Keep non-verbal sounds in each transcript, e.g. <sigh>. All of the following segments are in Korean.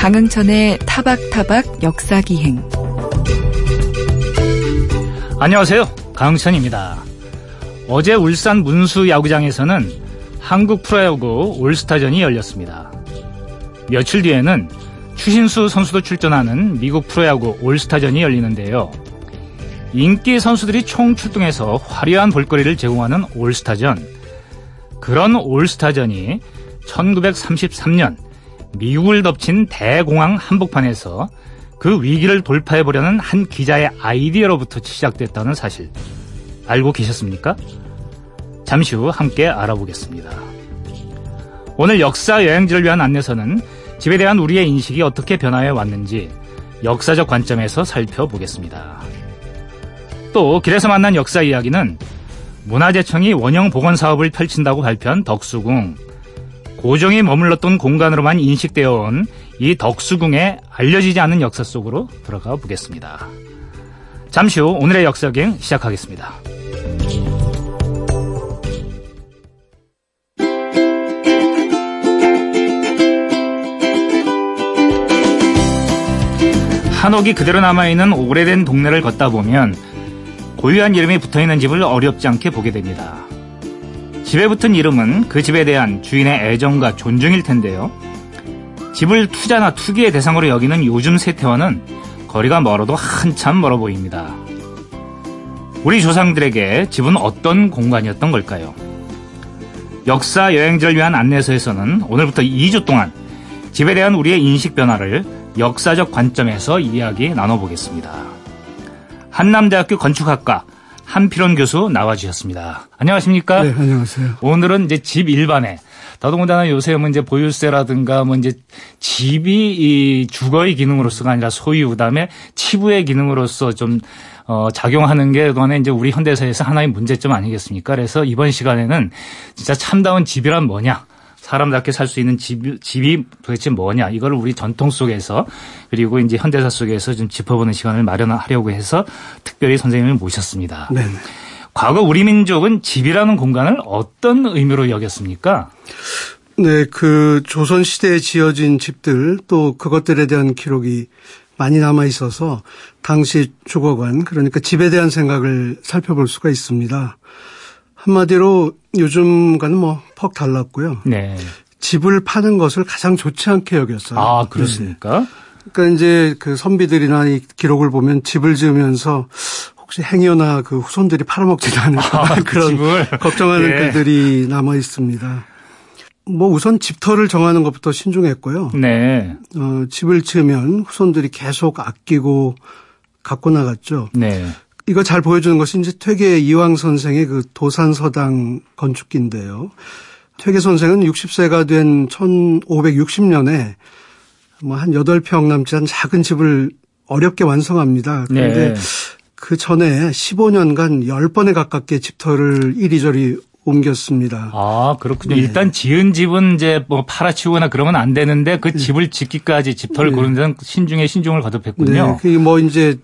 강흥천의 타박타박 역사기행 안녕하세요. 강흥천입니다. 어제 울산 문수 야구장에서는 한국 프로야구 올스타전이 열렸습니다. 며칠 뒤에는 추신수 선수도 출전하는 미국 프로야구 올스타전이 열리는데요. 인기 선수들이 총 출동해서 화려한 볼거리를 제공하는 올스타전. 그런 올스타전이 1933년 미국을 덮친 대공황 한복판에서 그 위기를 돌파해보려는 한 기자의 아이디어로부터 시작됐다는 사실 알고 계셨습니까? 잠시 후 함께 알아보겠습니다. 오늘 역사 여행지를 위한 안내서는 집에 대한 우리의 인식이 어떻게 변화해 왔는지 역사적 관점에서 살펴보겠습니다. 또 길에서 만난 역사 이야기는 문화재청이 원형 복원 사업을 펼친다고 발표한 덕수궁, 고종이 머물렀던 공간으로만 인식되어 온 이 덕수궁의 알려지지 않은 역사 속으로 들어가 보겠습니다. 잠시 후 오늘의 역사 여행 시작하겠습니다. 한옥이 그대로 남아있는 오래된 동네를 걷다 보면 고유한 이름이 붙어있는 집을 어렵지 않게 보게 됩니다. 집에 붙은 이름은 그 집에 대한 주인의 애정과 존중일 텐데요. 집을 투자나 투기의 대상으로 여기는 요즘 세태와는 거리가 멀어도 한참 멀어 보입니다. 우리 조상들에게 집은 어떤 공간이었던 걸까요? 역사 여행지를 위한 안내서에서는 오늘부터 2주 동안 집에 대한 우리의 인식 변화를 역사적 관점에서 이야기 나눠보겠습니다. 한남대학교 건축학과 한필원 교수 나와주셨습니다. 안녕하십니까? 네, 안녕하세요. 오늘은 이제 집 일반에 더더군다나 요새 뭐 이제 보유세라든가 뭐 이제 집이 이 주거의 기능으로서가 아니라 소유 그다음에 치부의 기능으로서 좀 어, 작용하는 게 그동안에 이제 우리 현대사에서 하나의 문제점 아니겠습니까? 그래서 이번 시간에는 진짜 참다운 집이란 뭐냐? 사람답게 살 수 있는 집, 집이 도대체 뭐냐 이걸 우리 전통 속에서 그리고 이제 현대사 속에서 좀 짚어보는 시간을 마련하려고 해서 특별히 선생님을 모셨습니다. 네. 과거 우리 민족은 집이라는 공간을 어떤 의미로 여겼습니까? 네, 그 조선 시대에 지어진 집들 또 그것들에 대한 기록이 많이 남아 있어서 당시 주거관 그러니까 집에 대한 생각을 살펴볼 수가 있습니다. 한마디로 요즘과는 뭐 퍽 달랐고요. 네. 집을 파는 것을 가장 좋지 않게 여겼어요. 아, 그렇습니까? 네. 그러니까 이제 그 선비들이나 이 기록을 보면 집을 지으면서 혹시 행여나 그 후손들이 팔아먹지도 않을까 아, 그 그런 집을? 걱정하는 예. 글들이 남아 있습니다. 뭐 우선 집터를 정하는 것부터 신중했고요. 네. 어, 집을 지으면 후손들이 계속 아끼고 갖고 나갔죠. 네. 이거 잘 보여주는 것이 이제 퇴계 이왕 선생의 그 도산서당 건축기인데요. 퇴계 선생은 60세가 된 1560년에 뭐 한 8평 남지 않은 작은 집을 어렵게 완성합니다. 그런데 네. 그 전에 15년간 10번에 가깝게 집터를 이리저리 옮겼습니다. 아, 그렇군요. 네. 일단 지은 집은 이제 뭐 팔아치우거나 그러면 안 되는데 그 집을 짓기까지 집터를 네. 고르는 데는 신중에 신중을 거듭했군요. 네. 그게 뭐 이제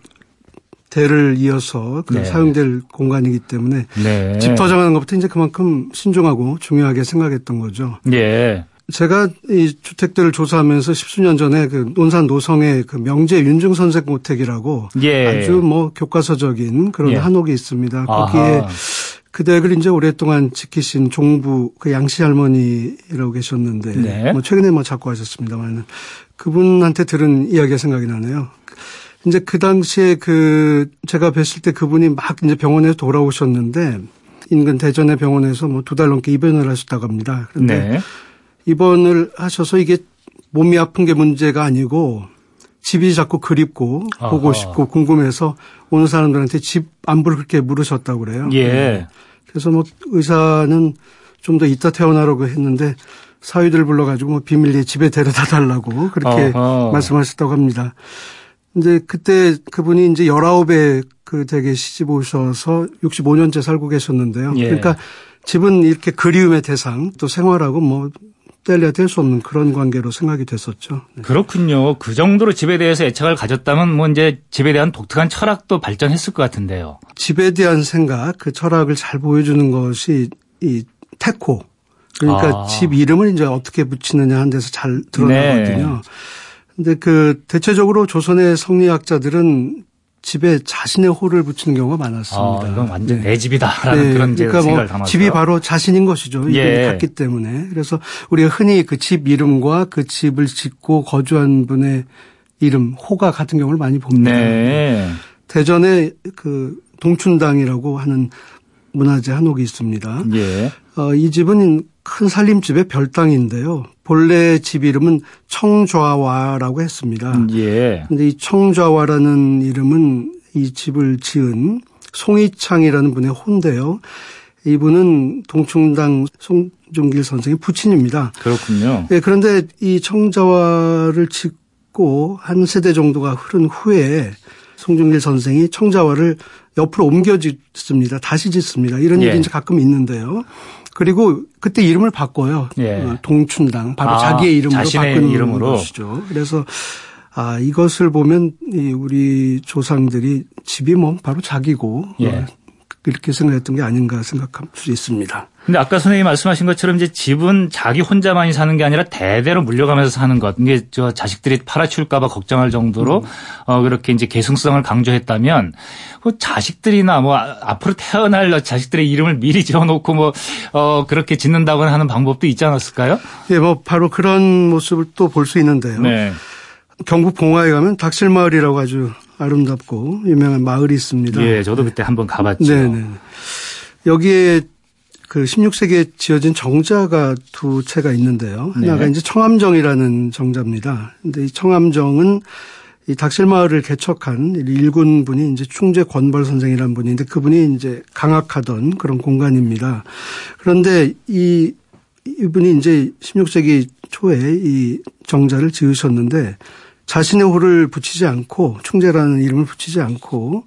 대를 이어서 그 네. 사용될 공간이기 때문에 네. 집터 정하는 것부터 이제 그만큼 신중하고 중요하게 생각했던 거죠. 예. 제가 이 주택들을 조사하면서 십수년 전에 그 논산 노성의 그 명제 윤중 선생 모택이라고 예. 아주 뭐 교과서적인 그런 예. 한옥이 있습니다. 거기에 그 댁을 이제 오랫동안 지키신 종부 그 양씨 할머니라고 계셨는데 네. 뭐 최근에 뭐 자꾸 하셨습니다만 그분한테 들은 이야기가 생각이 나네요. 이제 그 당시에 그 제가 뵀을 때 그분이 막 이제 병원에서 돌아오셨는데 인근 대전의 병원에서 뭐 두 달 넘게 입원을 하셨다고 합니다. 그런데 네. 입원을 하셔서 이게 몸이 아픈 게 문제가 아니고 집이 자꾸 그립고 아하. 보고 싶고 궁금해서 오는 사람들한테 집 안부를 그렇게 물으셨다고 그래요. 예. 그래서 뭐 의사는 좀 더 이따 퇴원하라고 했는데 사위들 불러가지고 뭐 비밀리에 집에 데려다 달라고 그렇게 어허. 말씀하셨다고 합니다. 이제 그때 그분이 이제 19에 그 댁에 시집 오셔서 65년째 살고 계셨는데요. 예. 그러니까 집은 이렇게 그리움의 대상 또 생활하고 뭐 뗄래야 뗄 수 없는 그런 관계로 생각이 됐었죠. 네. 그렇군요. 그 정도로 집에 대해서 애착을 가졌다면 뭐 이제 집에 대한 독특한 철학도 발전했을 것 같은데요. 집에 대한 생각, 그 철학을 잘 보여주는 것이 이 테코. 그러니까 아. 집 이름을 이제 어떻게 붙이느냐 하는 데서 잘 드러나거든요. 근데 그 대체적으로 조선의 성리학자들은 집에 자신의 호를 붙이는 경우가 많았습니다. 아, 이건 완전 네. 내 집이다라는 네, 그런 그러니까 뭐 담아서 집이 바로 자신인 것이죠. 예. 같기 때문에. 그래서 우리가 흔히 그 집 이름과 그 집을 짓고 거주한 분의 이름, 호가 같은 경우를 많이 봅니다. 네. 대전에 그 동춘당이라고 하는 문화재 한옥이 있습니다. 예. 어, 이 집은 큰 살림집의 별당인데요. 본래 집 이름은 청좌와라고 했습니다. 예. 근데 이 청좌와라는 이름은 이 집을 지은 송이창이라는 분의 호인데요. 이분은 동충당 송중길 선생의 부친입니다. 그렇군요. 예, 그런데 이 청자화를 짓고 한 세대 정도가 흐른 후에 송중길 선생이 청자화를 옆으로 옮겨 짓습니다. 다시 짓습니다. 이런 예. 일이 이제 가끔 있는데요. 그리고 그때 이름을 바꿔요. 예. 어, 동춘당 바로 아, 자기의 이름으로 바꾸는 이름으로. 것이죠. 그래서 아 이것을 보면 이 우리 조상들이 집이 뭐 바로 자기고 예. 어, 그렇게 생각했던 게 아닌가 생각할 수 있습니다. 근데 아까 선생님이 말씀하신 것처럼 이제 집은 자기 혼자만이 사는 게 아니라 대대로 물려가면서 사는 것. 이게 저 자식들이 팔아칠까봐 걱정할 정도로 어 그렇게 이제 계승성을 강조했다면 그 자식들이나 뭐 아- 앞으로 태어날 자식들의 이름을 미리 지어놓고 뭐 어 그렇게 짓는다거나 하는 방법도 있지 않았을까요? 예, 뭐 바로 그런 모습을 또 볼 수 있는데요. 네. 경북 봉화에 가면 닥실마을이라고 아주 아름답고 유명한 마을이 있습니다. 예, 저도 그때 한번 가봤죠. 네네. 여기에 그 16세기에 지어진 정자가 두 채가 있는데요. 하나가 네. 이제 청암정이라는 정자입니다. 근데 이 청암정은 이 닥실마을을 개척한 일군 분이 이제 충재 권벌 선생이라는 분인데 그분이 이제 강학하던 그런 공간입니다. 그런데 이 이분이 이제 16세기 초에 이 정자를 지으셨는데 자신의 호를 붙이지 않고 충재라는 이름을 붙이지 않고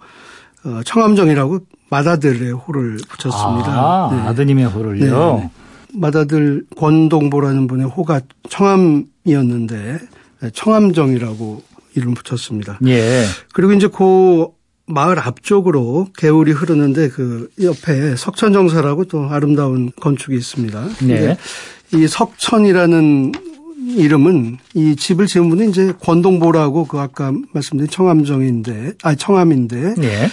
어, 청암정이라고 맏아들의 호를 붙였습니다. 아, 네. 아드님의 호를요. 네. 맏아들 권동보라는 분의 호가 청암이었는데 청암정이라고 이름 붙였습니다. 예. 그리고 이제 그 마을 앞쪽으로 개울이 흐르는데 그 옆에 석천정사라고 또 아름다운 건축이 있습니다. 네. 이 석천이라는 이름은 이 집을 지은 분이 이제 권동보라고 그 아까 말씀드린 청암정인데, 아 청암인데, 예.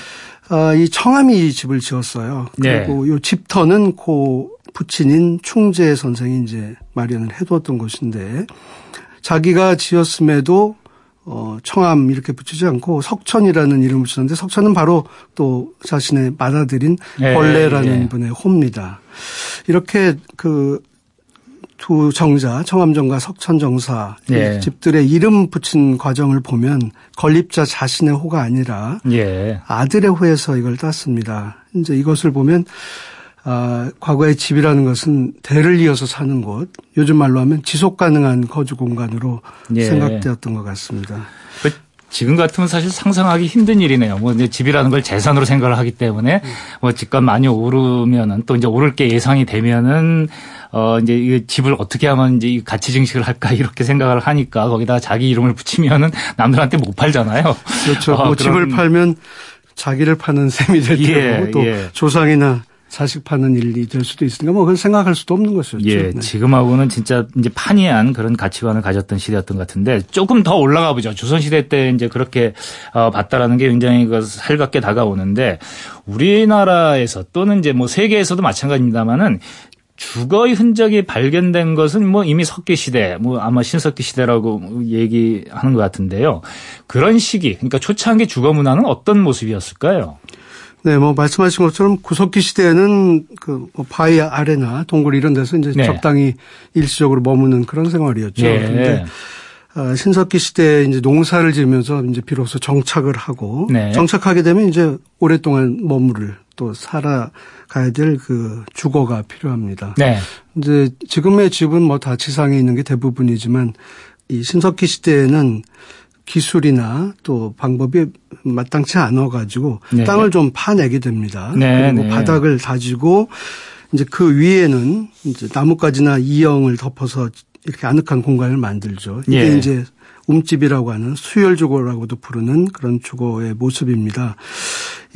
아, 이 청암이 이 집을 지었어요. 네. 그리고 요 집터는 고 부친인 충재 선생이 이제 마련을 해두었던 것인데, 자기가 지었음에도 어, 청암 이렇게 붙이지 않고 석천이라는 이름을 붙였는데 석천은 바로 또 자신의 맏아들인 예, 벌레라는 예. 분의 호입니다. 이렇게 그 두 정자, 청암정과 석천정사 이 예. 집들의 이름 붙인 과정을 보면 건립자 자신의 호가 아니라 예. 아들의 호에서 이걸 땄습니다. 이제 이것을 보면 아, 과거의 집이라는 것은 대를 이어서 사는 곳, 요즘 말로 하면 지속 가능한 거주 공간으로 예. 생각되었던 것 같습니다. 그 지금 같으면 사실 상상하기 힘든 일이네요. 뭐 이제 집이라는 걸 재산으로 생각을 하기 때문에 뭐 집값 많이 오르면은 또 이제 오를 게 예상이 되면은 어 이제 이 집을 어떻게 하면 이제 이 가치 증식을 할까 이렇게 생각을 하니까 거기다가 자기 이름을 붙이면은 남들한테 못 팔잖아요. 그렇죠. 어, 뭐 그런- 집을 팔면 자기를 파는 셈이 될 예, 테고 또 예. 조상이나 자식 파는 일이 될 수도 있으니까 뭐 그건 생각할 수도 없는 것이었죠. 예, 네. 지금하고는 진짜 이제 판이한 그런 가치관을 가졌던 시대였던 것 같은데 조금 더 올라가 보죠. 조선 시대 때 이제 그렇게 어, 봤다라는 게 굉장히 그 살갑게 다가오는데 우리나라에서 또는 이제 뭐 세계에서도 마찬가지입니다만은 주거의 흔적이 발견된 것은 뭐 이미 석기 시대, 뭐 아마 신석기 시대라고 얘기하는 것 같은데요. 그런 시기, 그러니까 초창기 주거 문화는 어떤 모습이었을까요? 네, 뭐 말씀하신 것처럼 구석기 시대에는 그뭐 바위 아래나 동굴 이런 데서 이제 네. 적당히 일시적으로 머무는 그런 생활이었죠. 예. 그런데 아, 신석기 시대에 이제 농사를 지으면서 이제 비로소 정착을 하고 네. 정착하게 되면 이제 오랫동안 머무를 또 살아가야 될 그 주거가 필요합니다. 네. 이제 지금의 집은 뭐다 지상에 있는 게 대부분이지만 이 신석기 시대에는 기술이나 또 방법이 마땅치 않아 가지고 네. 땅을 좀 파내게 됩니다. 네, 그리고 네. 바닥을 다지고 이제 그 위에는 이제 나뭇가지나 이영을 덮어서 이렇게 아늑한 공간을 만들죠. 이게 예. 이제 움집이라고 하는 수열 주거라고도 부르는 그런 주거의 모습입니다.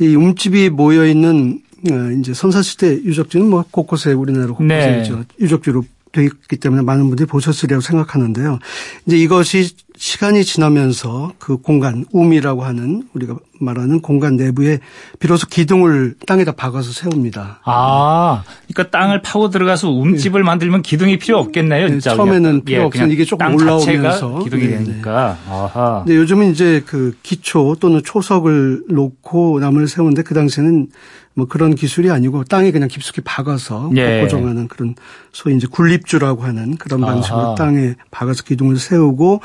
이 움집이 모여 있는 어, 이제 선사시대 유적지는 뭐 곳곳에 우리나라 곳곳에 네. 유적지로 돼 있기 때문에 많은 분들이 보셨으리라고 생각하는데요. 이제 이것이 시간이 지나면서 그 공간, 움이라고 하는 우리가 말하는 공간 내부에 비로소 기둥을 땅에다 박아서 세웁니다. 아, 그러니까 땅을 파고 들어가서 움집을 네. 만들면 기둥이 필요 없겠네요, 진짜. 네, 처음에는 필요 예, 없으면 이게 조금 올라오면서 기둥이 네, 되니까. 아하. 근데 요즘은 이제 그 기초 또는 초석을 놓고 나무를 세우는데 그 당시에는 뭐 그런 기술이 아니고 땅에 그냥 깊숙이 박아서 예. 고정하는 그런 소위 이제 굴립주라고 하는 그런 방식으로 아하. 땅에 박아서 기둥을 세우고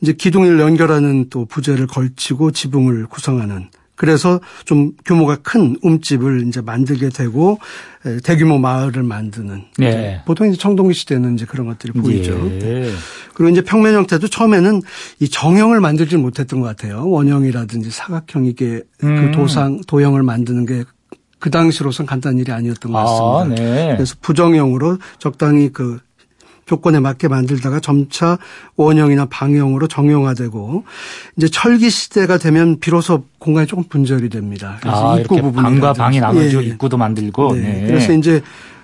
이제 기둥을 연결하는 또 부재를 걸치고 지붕을 구성하는 그래서 좀 규모가 큰 움집을 이제 만들게 되고 대규모 마을을 만드는 네. 보통 이제 청동기 시대는 이제 그런 것들이 보이죠. 예. 그리고 이제 평면 형태도 처음에는 이 정형을 만들지 못했던 것 같아요. 원형이라든지 사각형 이게 그 음. 그 도상 도형을 만드는 게그 당시로선 간단한 일이 아니었던 것 같습니다. 아, 네. 그래서 부정형으로 적당히 그 조건에 맞게 만들다가 점차 원형이나 방형으로 정형화되고 이제 철기 시대가 되면 비로소 공간이 조금 분절이 됩니다. 그래서 아, 입구 부분 방과 방이 나눠지고 예. 입구도 만들고 네. 네. 그래서 이제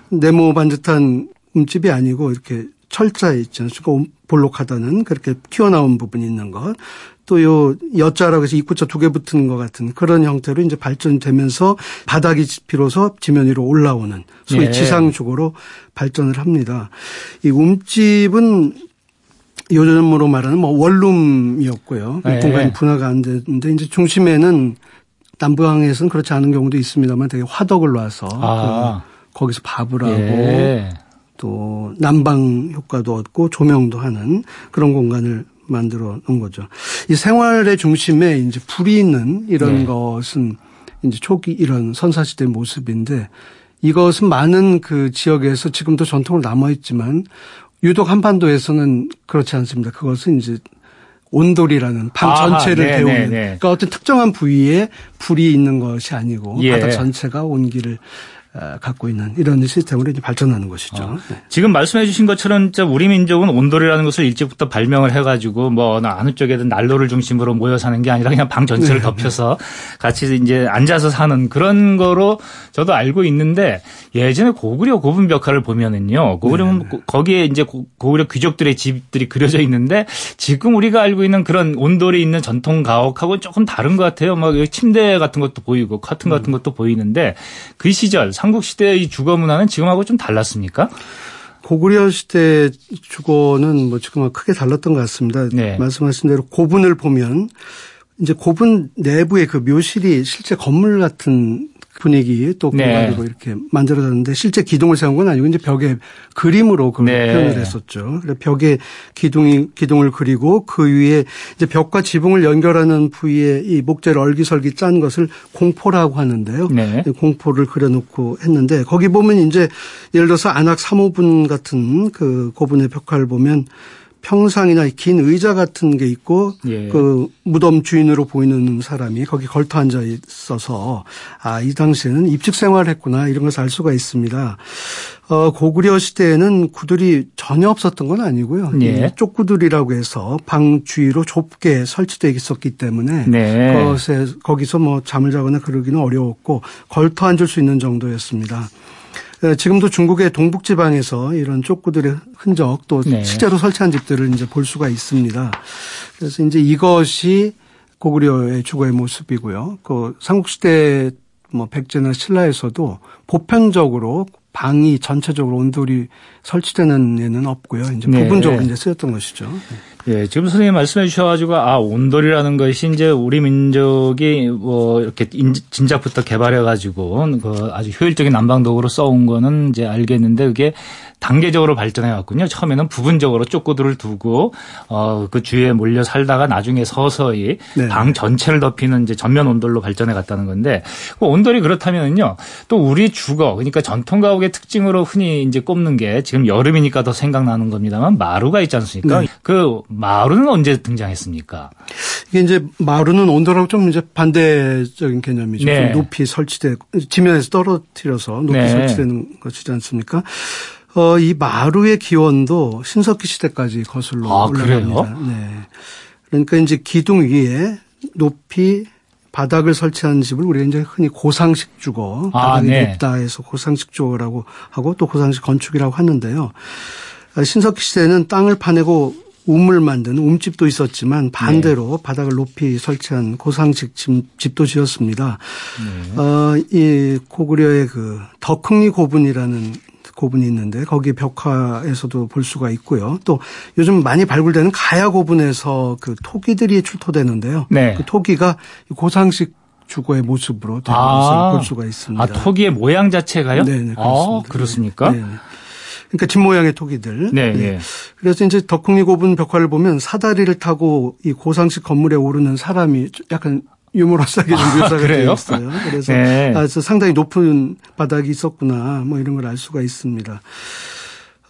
네모 반 듯한 움집이 아니고 이렇게 철자 있잖아요. 그러니까 볼록하다는 그렇게 튀어나온 부분이 있는 것. 또요 여자라고 해서 입구자 두 개 붙는 것 같은 그런 형태로 이제 발전되면서 바닥이 비로소 지면 위로 올라오는 소위 네. 지상주거로 발전을 합니다. 이 움집은 요즘으로 말하는 뭐 원룸이었고요. 네. 공간이 분화가 안 되는데 이제 중심에는 남부항에서는 그렇지 않은 경우도 있습니다만 되게 화덕을 놔서 아. 그 거기서 밥을 하고 예. 또 난방 효과도 얻고 조명도 하는 그런 공간을 만들어 놓은 거죠. 이 생활의 중심에 이제 불이 있는 이런 네. 것은 이제 초기 이런 선사시대 모습인데 이것은 많은 그 지역에서 지금도 전통으로 남아있지만 유독 한반도에서는 그렇지 않습니다. 그것은 이제 온돌이라는 방 아하, 전체를 네, 데우는 네, 네. 그러니까 어떤 특정한 부위에 불이 있는 것이 아니고 예. 바닥 전체가 온기를 어, 갖고 있는 이런 시스템으로 이제 발전하는 것이죠. 어. 네. 지금 말씀해 주신 것처럼 우리 민족은 온돌이라는 것을 일찍부터 발명을 해가지고 뭐 어느 쪽에든 난로를 중심으로 모여 사는 게 아니라 그냥 방 전체를 네. 덮여서 같이 이제 앉아서 사는 그런 거로 저도 알고 있는데 예전에 고구려 고분 벽화를 보면은요. 고구려는 네. 거기에 이제 고구려 귀족들의 집들이 그려져 있는데 지금 우리가 알고 있는 그런 온돌이 있는 전통 가옥하고 조금 다른 것 같아요. 막 침대 같은 것도 보이고 커튼 같은 음. 것도 보이는데 그 시절 삼국 시대의 주거 문화는 지금하고 좀 달랐습니까? 고구려 시대 주거는 뭐 지금하고 크게 달랐던 것 같습니다. 네. 말씀하신 대로 고분을 보면 이제 고분 내부의 그 묘실이 실제 건물 같은 분위기 또 공간으로 네. 이렇게 만들어졌는데 실제 기둥을 세운 건 아니고 이제 벽에 그림으로 그 네. 표현을 했었죠. 벽에 기둥이 기둥을 그리고 그 위에 이제 벽과 지붕을 연결하는 부위에 이 목재를 얼기설기 짠 것을 공포라고 하는데요. 네. 공포를 그려놓고 했는데 거기 보면 이제 예를 들어서 안악 3호분 같은 그 고분의 벽화를 보면 평상이나 긴 의자 같은 게 있고 예. 그 무덤 주인으로 보이는 사람이 거기 걸터 앉아 있어서 아 이 당시에는 입직 생활을 했구나 이런 것을 알 수가 있습니다. 어 고구려 시대에는 구들이 전혀 없었던 건 아니고요. 예. 쪽구들이라고 해서 방 주위로 좁게 설치되어 있었기 때문에 네. 그것에 거기서 뭐 잠을 자거나 그러기는 어려웠고 걸터 앉을 수 있는 정도였습니다. 네, 지금도 중국의 동북지방에서 이런 쪽구들의 흔적 또 네. 실제로 설치한 집들을 이제 볼 수가 있습니다. 그래서 이제 이것이 고구려의 주거의 모습이고요. 그 삼국시대 뭐 백제나 신라에서도 보편적으로 방이 전체적으로 온돌이 설치되는 예는 없고요. 이제 네. 부분적으로 이제 쓰였던 것이죠. 예, 지금 선생님 말씀해 주셔가지고 아 온돌이라는 것이 이제 우리 민족이 뭐 이렇게 진작부터 개발해가지고 그 아주 효율적인 난방도구로 써온 거는 이제 알겠는데 그게 단계적으로 발전해 왔군요. 처음에는 부분적으로 쪼꼬들을 두고 어 그 주위에 몰려 살다가 나중에 서서히 네. 방 전체를 덮이는 이제 전면 온돌로 발전해 갔다는 건데 그 온돌이 그렇다면은요. 또 우리 주거 그러니까 전통 가옥의 특징으로 흔히 이제 꼽는 게 지금 여름이니까 더 생각나는 겁니다만 마루가 있지 않습니까? 네. 그 마루는 언제 등장했습니까? 이게 이제 마루는 온도랑 좀 이제 반대적인 개념이죠. 네. 높이 설치돼 지면에서 떨어뜨려서 높이 네. 설치되는 것이지 않습니까? 어, 이 마루의 기원도 신석기 시대까지 거슬러 아, 올라갑니다. 그래요? 네. 그러니까 이제 기둥 위에 높이 바닥을 설치한 집을 우리가 이제 흔히 고상식 주거, 아, 바닥이 네. 높다 해서 고상식 주거라고 하고 또 고상식 건축이라고 하는데요. 신석기 시대는 땅을 파내고 우물 만드는 움집도 있었지만 반대로 네. 바닥을 높이 설치한 고상식 집, 도 지었습니다. 네. 어, 이 고구려의 그 덕흥리 고분이라는 고분이 있는데 거기 벽화에서도 볼 수가 있고요. 또 요즘 많이 발굴되는 가야 고분에서 그 토기들이 출토되는데요. 네. 그 토기가 고상식 주거의 모습으로 되는 아. 것을 볼 수가 있습니다. 아, 토기의 모양 자체가요? 네, 네, 그렇습니다. 아, 그렇습니까? 네. 그러니까 집 모양의 토기들. 네, 네. 네. 그래서 이제 덕흥리 고분 벽화를 보면 사다리를 타고 이 고상식 건물에 오르는 사람이 약간 유머러스하게 좀 아, 묘사가 아, 되어 있어요. 그래서, 네. 아, 그래서 상당히 높은 바닥이 있었구나 뭐 이런 걸 알 수가 있습니다.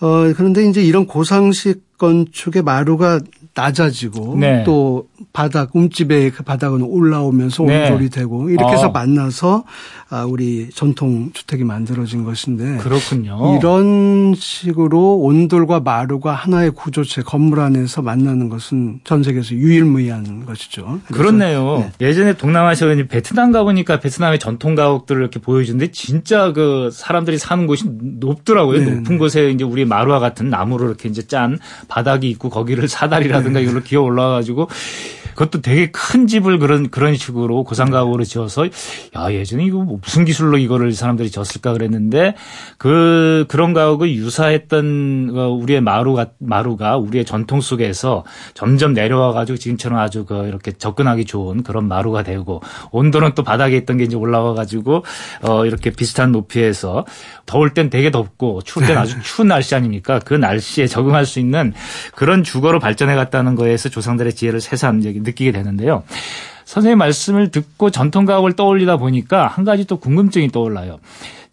어, 그런데 이제 이런 고상식 건축의 마루가 낮아지고 네. 또 바닥 움집의 그 바닥은 올라오면서 네. 온돌이 되고 이렇게 해서 어. 만나서 아 우리 전통 주택이 만들어진 것인데 그렇군요. 이런 식으로 온돌과 마루가 하나의 구조체 건물 안에서 만나는 것은 전 세계에서 유일무이한 것이죠. 그렇네요. 네. 예전에 동남아시아 베트남 가보니까 베트남의 전통 가옥들을 이렇게 보여주는데 진짜 그 사람들이 사는 곳이 높더라고요. 네. 높은 곳에 이제 우리 마루와 같은 나무로 이렇게 이제 짠 바닥이 있고 거기를 사다리라 든가 네. 이걸로 기어 올라가지고 그것도 되게 큰 집을 그런 그런 식으로 고상가옥으로 지어서 야 예전에 이거 뭐 무슨 기술로 이거를 사람들이 졌을까 그랬는데 그 그런 가옥을 유사했던 어, 우리의 마루가 마루가 우리의 전통 속에서 점점 내려와 가지고 지금처럼 아주 그 이렇게 접근하기 좋은 그런 마루가 되고 온도는 또 바닥에 있던 게 이제 올라와 가지고 어 이렇게 비슷한 높이에서 더울 땐 되게 덥고 추울 땐 아주 <laughs> 추운 날씨 아닙니까? 그 날씨에 적응할 수 있는 그런 주거로 발전해 갔다는 거에서 조상들의 지혜를 새삼 느끼게 되는데요. 선생님 말씀을 듣고 전통 가옥을 떠올리다 보니까 한 가지 또 궁금증이 떠올라요.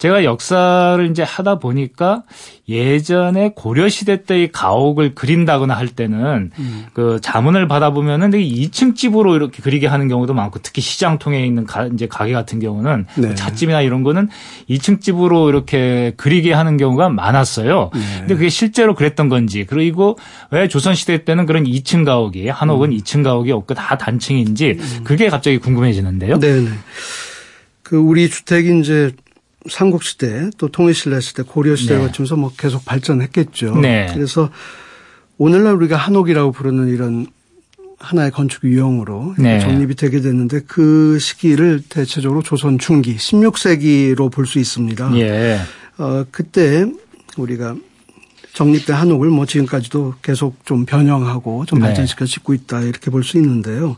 제가 역사를 이제 하다 보니까 예전에 고려 시대 때의 가옥을 그린다거나 할 때는 음. 그 자문을 받아보면은 2층 집으로 이렇게 그리게 하는 경우도 많고 특히 시장 통에 있는 가, 이제 가게 같은 경우는 네. 뭐 잣집이나 이런 거는 2층 집으로 이렇게 그리게 하는 경우가 많았어요. 네. 근데 그게 실제로 그랬던 건지 그리고 왜 조선 시대 때는 그런 2층 가옥이 한옥은 음. 2층 가옥이 없고 다 단층인지 음. 그게 갑자기 궁금해지는데요. 네. 그 우리 주택이 이제 삼국시대 또 통일신라 시대 고려시대를 네. 거치면서 뭐 계속 발전했겠죠. 네. 그래서 오늘날 우리가 한옥이라고 부르는 이런 하나의 건축 유형으로 네. 정립이 되게 됐는데 그 시기를 대체적으로 조선 중기 16세기로 볼 수 있습니다. 예. 어, 그때 우리가 정립된 한옥을 뭐 지금까지도 계속 좀 변형하고 좀 네. 발전시켜 짓고 있다 이렇게 볼 수 있는데요.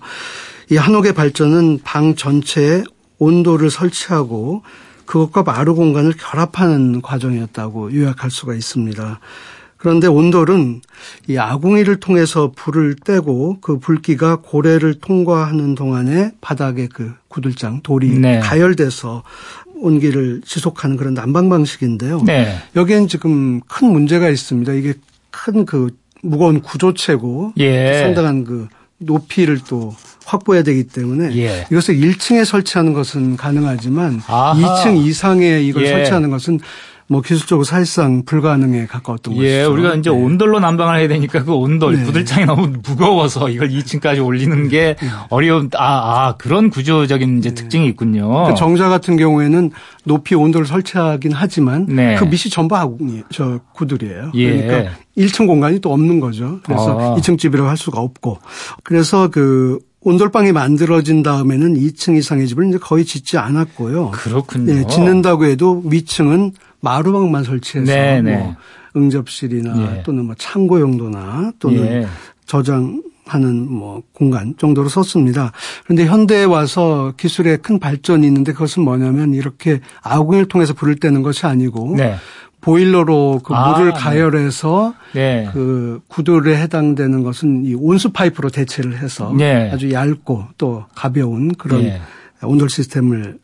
이 한옥의 발전은 방 전체에 온도를 설치하고 그것과 마루 공간을 결합하는 과정이었다고 요약할 수가 있습니다. 그런데 온돌은 이 아궁이를 통해서 불을 떼고 그 불기가 고래를 통과하는 동안에 바닥에 그 구들장 돌이 네. 가열돼서 온기를 지속하는 그런 난방 방식인데요. 네. 여기엔 지금 큰 문제가 있습니다. 이게 큰 그 무거운 구조체고 예. 상당한 그 높이를 또 확보해야 되기 때문에 예. 이것을 1층에 설치하는 것은 가능하지만 아하. 2층 이상에 이걸 예. 설치하는 것은 뭐 기술적으로 사실상 불가능에 가까웠던 예, 것이죠. 우리가 이제 네. 온돌로 난방을 해야 되니까 그 온돌 네. 부들장이 너무 무거워서 이걸 2층까지 올리는 게 네. 어려운 아, 아 그런 구조적인 이제 네. 특징이 있군요. 그 정자 같은 경우에는 높이 온돌을 설치하긴 하지만 네. 그 밑이 전부 아궁이 저 구들이에요. 예. 그러니까 1층 공간이 또 없는 거죠. 그래서 아. 2층 집이라고 할 수가 없고 그래서 그 온돌방이 만들어진 다음에는 2층 이상의 집을 이제 거의 짓지 않았고요. 그렇군요. 네, 짓는다고 해도 위층은 마루방만 설치해서 네네. 뭐 네. 응접실이나 예. 또는 뭐 창고 용도나 또는 예. 저장하는 뭐 공간 정도로 썼습니다. 그런데 현대에 와서 기술의 큰 발전이 있는데 그것은 뭐냐면 이렇게 아궁이를 통해서 불을 떼는 것이 아니고 네. 보일러로 그 아, 물을 네. 가열해서 네. 그 구들에 해당되는 것은 이 온수 파이프로 대체를 해서 네. 아주 얇고 또 가벼운 그런 네. 온돌 시스템을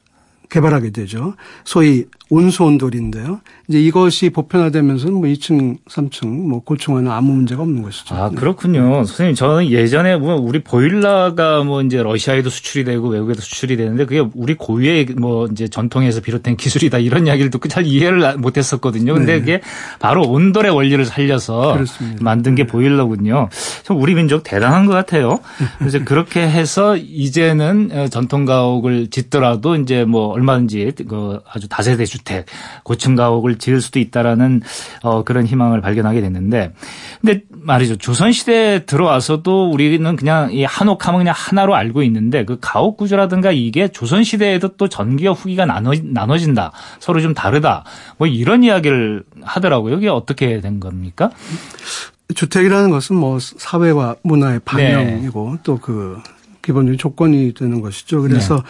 개발하게 되죠. 소위 온수 온돌인데요. 이제 이것이 보편화되면서는 뭐 2층, 3층, 뭐 고층화는 아무 문제가 없는 것이죠. 아, 그렇군요. 선생님, 저는 예전에 뭐 우리 보일러가 뭐 이제 러시아에도 수출이 되고 외국에도 수출이 되는데 그게 우리 고유의 뭐 이제 전통에서 비롯된 기술이다 이런 이야기를 듣고 잘 이해를 못 했었거든요. 근데 네. 그게 바로 온돌의 원리를 살려서 그렇습니다. 만든 게 네. 보일러군요. 참 우리 민족 대단한 것 같아요. 그래서 <laughs> 그렇게 해서 이제는 전통 가옥을 짓더라도 이제 뭐 얼마든지 그 아주 다세대 주택, 고층 가옥을 지을 수도 있다라는 어 그런 희망을 발견하게 됐는데 근데 말이죠. 조선 시대에 들어와서도 우리는 그냥 이 한옥하면 그냥 하나로 알고 있는데 그 가옥 구조라든가 이게 조선 시대에도 또 전기와 후기가 나눠 나눠진다. 서로 좀 다르다. 뭐 이런 이야기를 하더라고요. 이게 어떻게 된 겁니까? 주택이라는 것은 뭐 사회와 문화의 반영이고 네. 또그 기본적인 조건이 되는 것이죠. 그래서 네.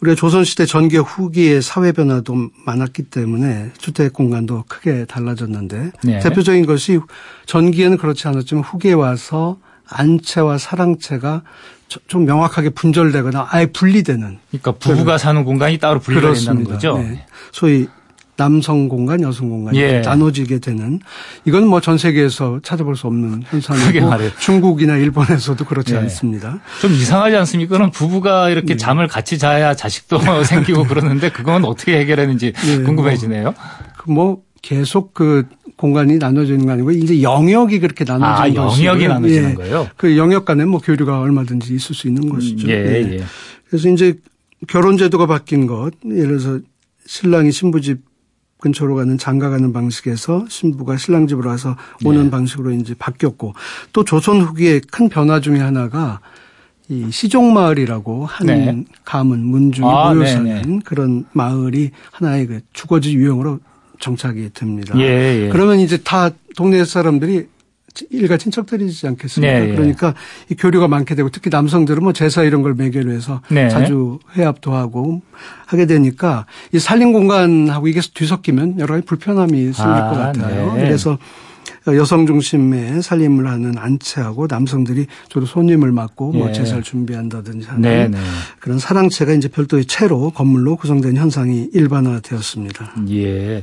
우리가 조선시대 전기 후기의 사회 변화도 많았기 때문에 주택 공간도 크게 달라졌는데 네. 대표적인 것이 전기에는 그렇지 않았지만 후기에 와서 안채와 사랑채가 좀 명확하게 분절되거나 아예 분리되는. 그러니까 부부가 사는 공간이 따로 분리가 된다는 거죠. 네. 소위 남성 공간, 여성 공간이 예. 나눠지게 되는 이건 뭐 전 세계에서 찾아볼 수 없는 현상이고 중국이나 일본에서도 그렇지 예. 않습니다. 좀 이상하지 않습니까? 그럼 부부가 이렇게 예. 잠을 같이 자야 자식도 <laughs> 생기고 그러는데 그건 어떻게 해결했는지 예, 궁금해지네요. 뭐, 뭐 계속 그 공간이 나눠지는 거 아니고 이제 영역이 그렇게 나눠지는 아, 것이고 영역이 나눠지는 예. 거예요. 그 영역 간에 뭐 교류가 얼마든지 있을 수 있는 것이죠. 예, 예. 그래서 이제 결혼 제도가 바뀐 것 예를 들어서 신랑이 신부 집 근처로 가는 장가 가는 방식에서 신부가 신랑 집으로 와서 오는 네. 방식으로 이제 바뀌었고 또 조선 후기의 큰 변화 중에 하나가 이 시종마을이라고 한 네. 가문 문중이 아, 모여 사는 네네. 그런 마을이 하나의 그 주거지 유형으로 정착이 됩니다. 예, 예. 그러면 이제 다 동네 사람들이 일가 친척들이지 않겠습니까? 네, 예. 그러니까 이 교류가 많게 되고 특히 남성들은 뭐 제사 이런 걸 매개로 해서 네. 자주 회합도 하고 하게 되니까 이 살림 공간하고 이게 뒤섞이면 여러 가지 불편함이 생길 아, 것 같아요. 네. 그래서 여성 중심의 살림을 하는 안채하고 남성들이 주로 손님을 맡고 뭐 예. 뭐 제사를 준비한다든지 하는 네, 네. 그런 사랑채가 이제 별도의 채로 건물로 구성된 현상이 일반화되었습니다. 예.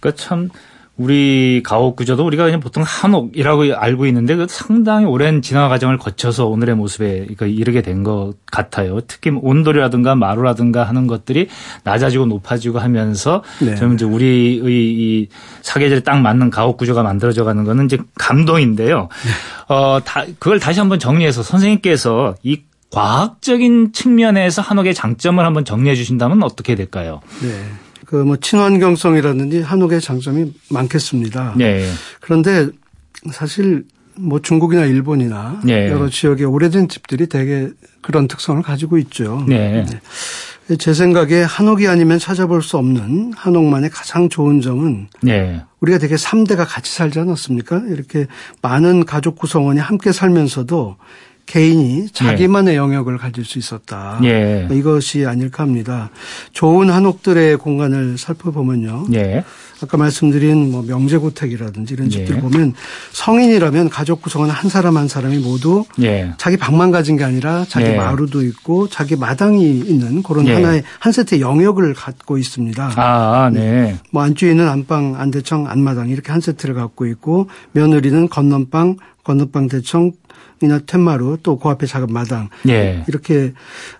그러니까 참 우리 가옥 구조도 우리가 그냥 보통 한옥이라고 알고 있는데 그 상당히 오랜 진화 과정을 거쳐서 오늘의 모습에 이르게 된 것 같아요. 특히 온돌이라든가 마루라든가 하는 것들이 낮아지고 높아지고 하면서 네. 좀 이제 우리의 이 사계절에 딱 맞는 가옥 구조가 만들어져 가는 거는 이제 감동인데요. 네. 어, 다, 그걸 다시 한번 정리해서 선생님께서 이 과학적인 측면에서 한옥의 장점을 한번 정리해 주신다면 어떻게 될까요? 네. 그 뭐 친환경성이라든지 한옥의 장점이 많겠습니다. 네. 그런데 사실 뭐 중국이나 일본이나 네. 여러 지역의 오래된 집들이 대개 그런 특성을 가지고 있죠. 네. 네. 제 생각에 한옥이 아니면 찾아볼 수 없는 한옥만의 가장 좋은 점은 네. 우리가 되게 3대가 같이 살지 않았습니까? 이렇게 많은 가족 구성원이 함께 살면서도 개인이 자기만의 네. 영역을 가질 수 있었다. 네. 이것이 아닐까 합니다. 좋은 한옥들의 공간을 살펴보면요. 네. 아까 말씀드린 뭐 명제고택이라든지 이런 집들 보면 성인이라면 가족 구성원 한 사람 한 사람이 모두 자기 방만 가진 게 아니라 자기 마루도 있고 자기 마당이 있는 그런 하나의 한 세트의 영역을 갖고 있습니다. 아, 네. 뭐 안주인은 안방, 안대청, 안마당 이렇게 한 세트를 갖고 있고 며느리는 건넌방, 건너방 대청 이나 텐마루 또그 앞에 작은 마당 예. 이렇게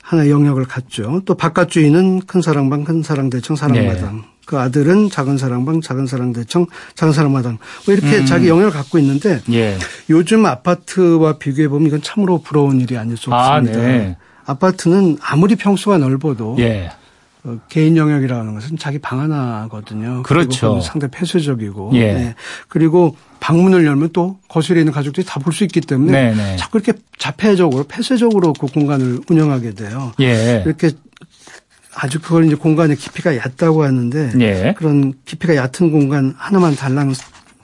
하나의 영역을 갖죠. 또 바깥 주인은 큰 사랑방, 큰 사랑대청, 사랑마당. 예. 그 아들은 작은 사랑방, 작은 사랑대청, 작은 사랑마당. 뭐 이렇게 음. 자기 영역을 갖고 있는데 예. 요즘 아파트와 비교해 보면 이건 참으로 부러운 일이 아닐 수 아, 없습니다. 아, 네. 아파트는 아무리 평수가 넓어도 예. 어, 개인 영역이라는 것은 자기 방 하나거든요. 그렇죠. 상당히 폐쇄적이고. 예. 네. 그리고 방문을 열면 또 거실에 있는 가족들이 다 볼 수 있기 때문에 네네. 네. 자꾸 이렇게 자폐적으로 폐쇄적으로 그 공간을 운영하게 돼요. 예. 이렇게 아주 그걸 이제 공간의 깊이가 얕다고 하는데 예. 그런 깊이가 얕은 공간 하나만 달랑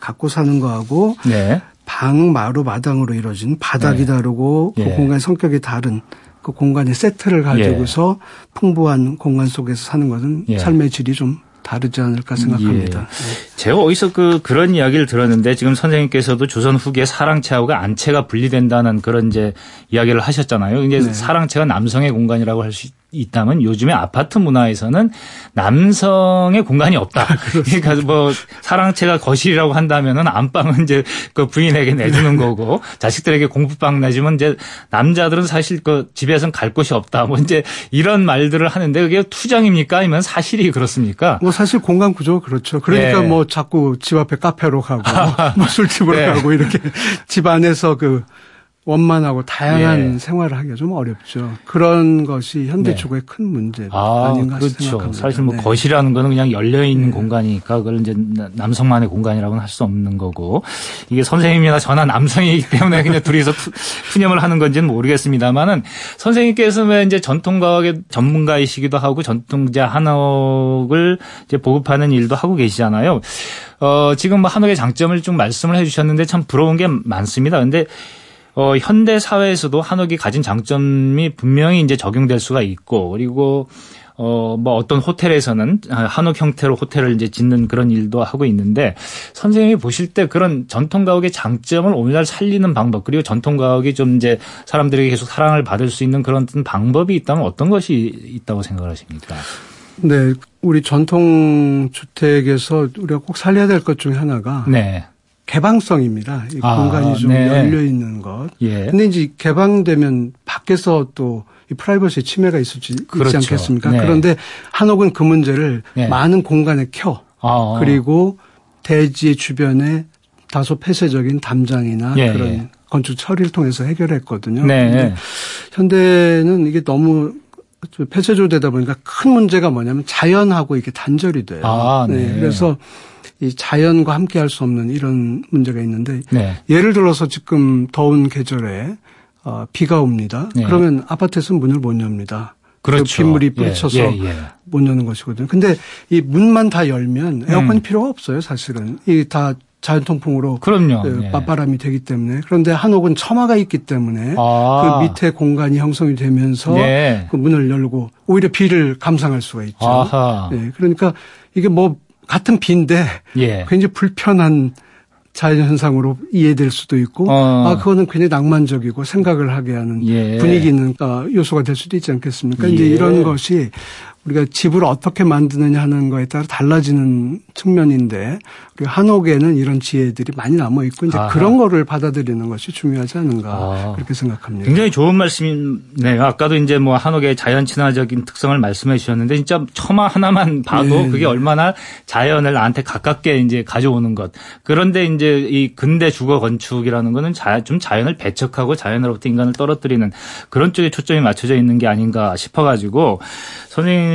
갖고 사는 거하고 네. 방, 마루, 마당으로 이루어진 바닥이 네. 다르고 그 예. 공간 성격이 다른 그 공간의 세트를 가지고서 예. 풍부한 공간 속에서 사는 것은 예. 삶의 질이 좀 다르지 않을까 생각합니다. 예. 네. 제가 어디서 그 그런 이야기를 들었는데 지금 선생님께서도 조선 후기에 사랑채하고 안채가 분리된다는 그런 이제 이야기를 하셨잖아요. 이게 네. 사랑채가 남성의 공간이라고 할 수 있다면 요즘에 아파트 문화에서는 남성의 공간이 없다. 그러니까 뭐 사랑채가 거실이라고 한다면은 안방은 이제 그 부인에게 내주는 거고 자식들에게 공부방 내주면 이제 남자들은 사실 그 집에서는 갈 곳이 없다. 뭐 이제 이런 말들을 하는데 그게 투정입니까? 아니면 사실이 그렇습니까? 뭐 사실 공간 구조 그렇죠. 그러니까 네. 뭐 자꾸 집 앞에 카페로 가고 뭐 술집으로 네. 가고 이렇게 <laughs> 집 안에서 그 원만하고 다양한 예. 생활을 하기가 좀 어렵죠. 그런 것이 현대 네. 축구의 큰 문제 아, 아닌가 그렇죠. 생각합니다. 사실 뭐 네. 거실이라는 거는 그냥 열려 있는 네. 공간이니까 그걸 이제 나- 남성만의 공간이라고는 할 수 없는 거고 이게 선생님이나 저나 남성이기 때문에 그냥 <laughs> 둘이서 푸- 푸념을 하는 건지는 모르겠습니다만은 선생님께서 왜 이제 전통과학의 전문가이시기도 하고 전통자 한옥을 이제 보급하는 일도 하고 계시잖아요. 어, 지금 뭐 한옥의 장점을 좀 말씀을 해 주셨는데 참 부러운 게 많습니다. 근데 어, 현대 사회에서도 한옥이 가진 장점이 분명히 이제 적용될 수가 있고 그리고 어, 뭐 어떤 호텔에서는 한옥 형태로 호텔을 이제 짓는 그런 일도 하고 있는데 선생님이 보실 때 그런 전통 가옥의 장점을 오늘날 살리는 방법 그리고 전통 가옥이 좀 이제 사람들에게 계속 사랑을 받을 수 있는 그런 방법이 있다면 어떤 것이 있다고 생각하십니까? 네, 우리 전통 주택에서 우리가 꼭 살려야 될 것 중에 하나가 네. 개방성입니다. 이 아, 공간이 좀 네. 열려 있는 것. 예. 근데 이제 개방되면 밖에서 또 이 프라이버시 침해가 있을지 그렇죠. 있지 않겠습니까? 네. 그런데 한옥은 그 문제를 네. 많은 공간에 켜 아. 그리고 대지 주변에 다소 폐쇄적인 담장이나 예, 그런 예. 건축 처리를 통해서 해결했거든요. 네. 현대는 이게 너무 좀 폐쇄조되다 보니까 큰 문제가 뭐냐면 자연하고 이게 단절이 돼요. 아, 네. 그래서 이 자연과 함께 할 수 없는 이런 문제가 있는데 네. 예를 들어서 지금 더운 계절에 어, 비가 옵니다. 네. 그러면 아파트에서 문을 못 엽니다. 그렇죠. 그 빗물이 예, 뿌리쳐서 예, 예. 못 여는 것이거든요. 근데 이 문만 다 열면 에어컨이 음. 필요가 없어요, 사실은. 이 다 자연 통풍으로 그럼요. 그 예. 맞바람이 되기 때문에. 그런데 한옥은 처마가 있기 때문에 아. 그 밑에 공간이 형성이 되면서 네. 그 문을 열고 오히려 비를 감상할 수가 있죠. 아하. 네, 그러니까 이게 뭐 같은 비인데 예. 굉장히 불편한 자연 현상으로 이해될 수도 있고 어. 아 그거는 굉장히 낭만적이고 생각을 하게 하는 예. 분위기 있는 어, 요소가 될 수도 있지 않겠습니까? 예. 이제 이런 것이 우리가 집을 어떻게 만드느냐 하는 거에 따라 달라지는 측면인데 우리 한옥에는 이런 지혜들이 많이 남아 있고 이제 아하. 그런 거를 받아들이는 것이 중요하지 않은가 아. 그렇게 생각합니다. 굉장히 좋은 말씀이네요. 아까도 이제 뭐 한옥의 자연 친화적인 특성을 말씀해 주셨는데 진짜 처마 하나만 봐도 네. 그게 얼마나 자연을 나한테 가깝게 이제 가져오는 것. 그런데 이제 이 근대 주거 건축이라는 거는 자, 좀 자연을 배척하고 자연으로부터 인간을 떨어뜨리는 그런 쪽에 초점이 맞춰져 있는 게 아닌가 싶어 가지고 선생님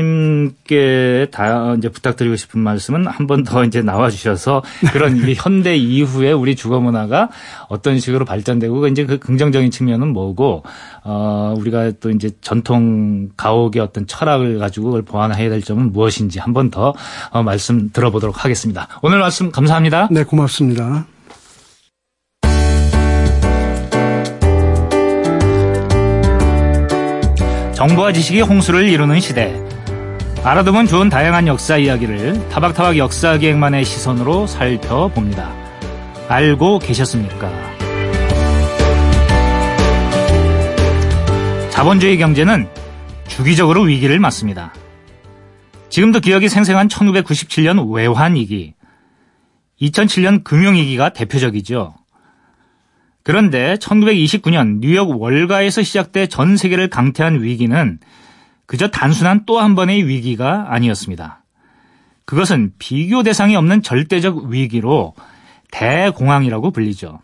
께 다 이제 부탁드리고 싶은 말씀은 한 번 더 이제 나와 주셔서 그런 이 <laughs> 현대 이후에 우리 주거 문화가 어떤 식으로 발전되고 이제 그 긍정적인 측면은 뭐고 어 우리가 또 이제 전통 가옥의 어떤 철학을 가지고 그걸 보완해야 될 점은 무엇인지 한 번 더 어, 말씀 들어보도록 하겠습니다. 오늘 말씀 감사합니다. 네, 고맙습니다. 정보와 지식이 홍수를 이루는 시대. 알아두면 좋은 다양한 역사 이야기를 타박타박 역사 기획만의 시선으로 살펴봅니다. 알고 계셨습니까? 자본주의 경제는 주기적으로 위기를 맞습니다. 지금도 기억이 생생한 1997년 외환위기, 2007년 금융위기가 대표적이죠. 그런데 1929년 뉴욕 월가에서 시작돼 전 세계를 강태한 위기는 그저 단순한 또 한 번의 위기가 아니었습니다. 그것은 비교 대상이 없는 절대적 위기로 대공황이라고 불리죠.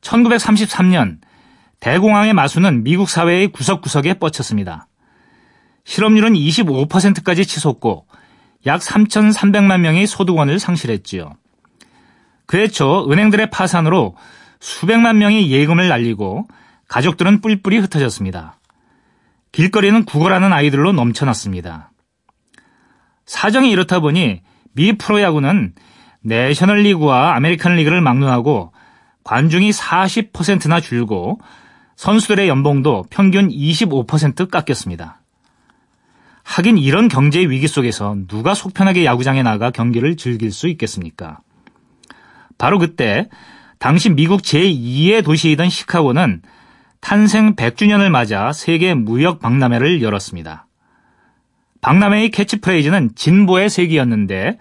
1933년 대공황의 마수는 미국 사회의 구석구석에 뻗쳤습니다. 실업률은 25%까지 치솟고 약 3,300만 명이 소득원을 상실했지요. 그해 초 은행들의 파산으로 수백만 명이 예금을 날리고 가족들은 뿔뿔이 흩어졌습니다. 길거리는 구걸하는 아이들로 넘쳐났습니다. 사정이 이렇다 보니 미 프로야구는 내셔널 리그와 아메리칸 리그를 막론하고 관중이 40%나 줄고 선수들의 연봉도 평균 25% 깎였습니다. 하긴 이런 경제 위기 속에서 누가 속편하게 야구장에 나가 경기를 즐길 수 있겠습니까? 바로 그때 당시 미국 제2의 도시이던 시카고는 탄생 100주년을 맞아 세계 무역 박람회를 열었습니다. 박람회의 캐치프레이즈는 진보의 세기였는데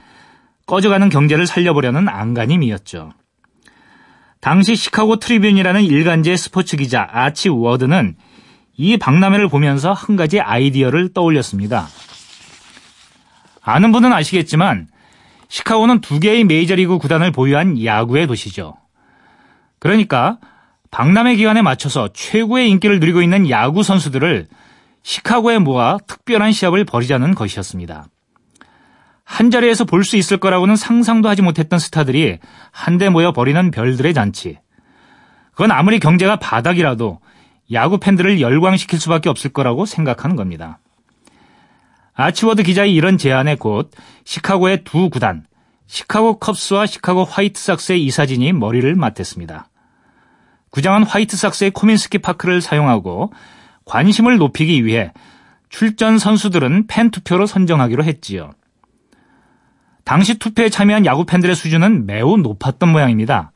꺼져가는 경제를 살려보려는 안간힘이었죠. 당시 시카고 트리뷴이라는 일간지의 스포츠 기자 아치 워드는 이 박람회를 보면서 한 가지 아이디어를 떠올렸습니다. 아는 분은 아시겠지만 시카고는 두 개의 메이저리그 구단을 보유한 야구의 도시죠. 그러니까 박람회 기간에 맞춰서 최고의 인기를 누리고 있는 야구 선수들을 시카고에 모아 특별한 시합을 벌이자는 것이었습니다. 한 자리에서 볼 수 있을 거라고는 상상도 하지 못했던 스타들이 한데 모여 벌이는 별들의 잔치. 그건 아무리 경제가 바닥이라도 야구 팬들을 열광시킬 수밖에 없을 거라고 생각하는 겁니다. 아치워드 기자의 이런 제안에 곧 시카고의 두 구단, 시카고 컵스와 시카고 화이트삭스의 이사진이 머리를 맞댔습니다. 구장은 화이트삭스의 코민스키 파크를 사용하고 관심을 높이기 위해 출전 선수들은 팬 투표로 선정하기로 했지요. 당시 투표에 참여한 야구 팬들의 수준은 매우 높았던 모양입니다.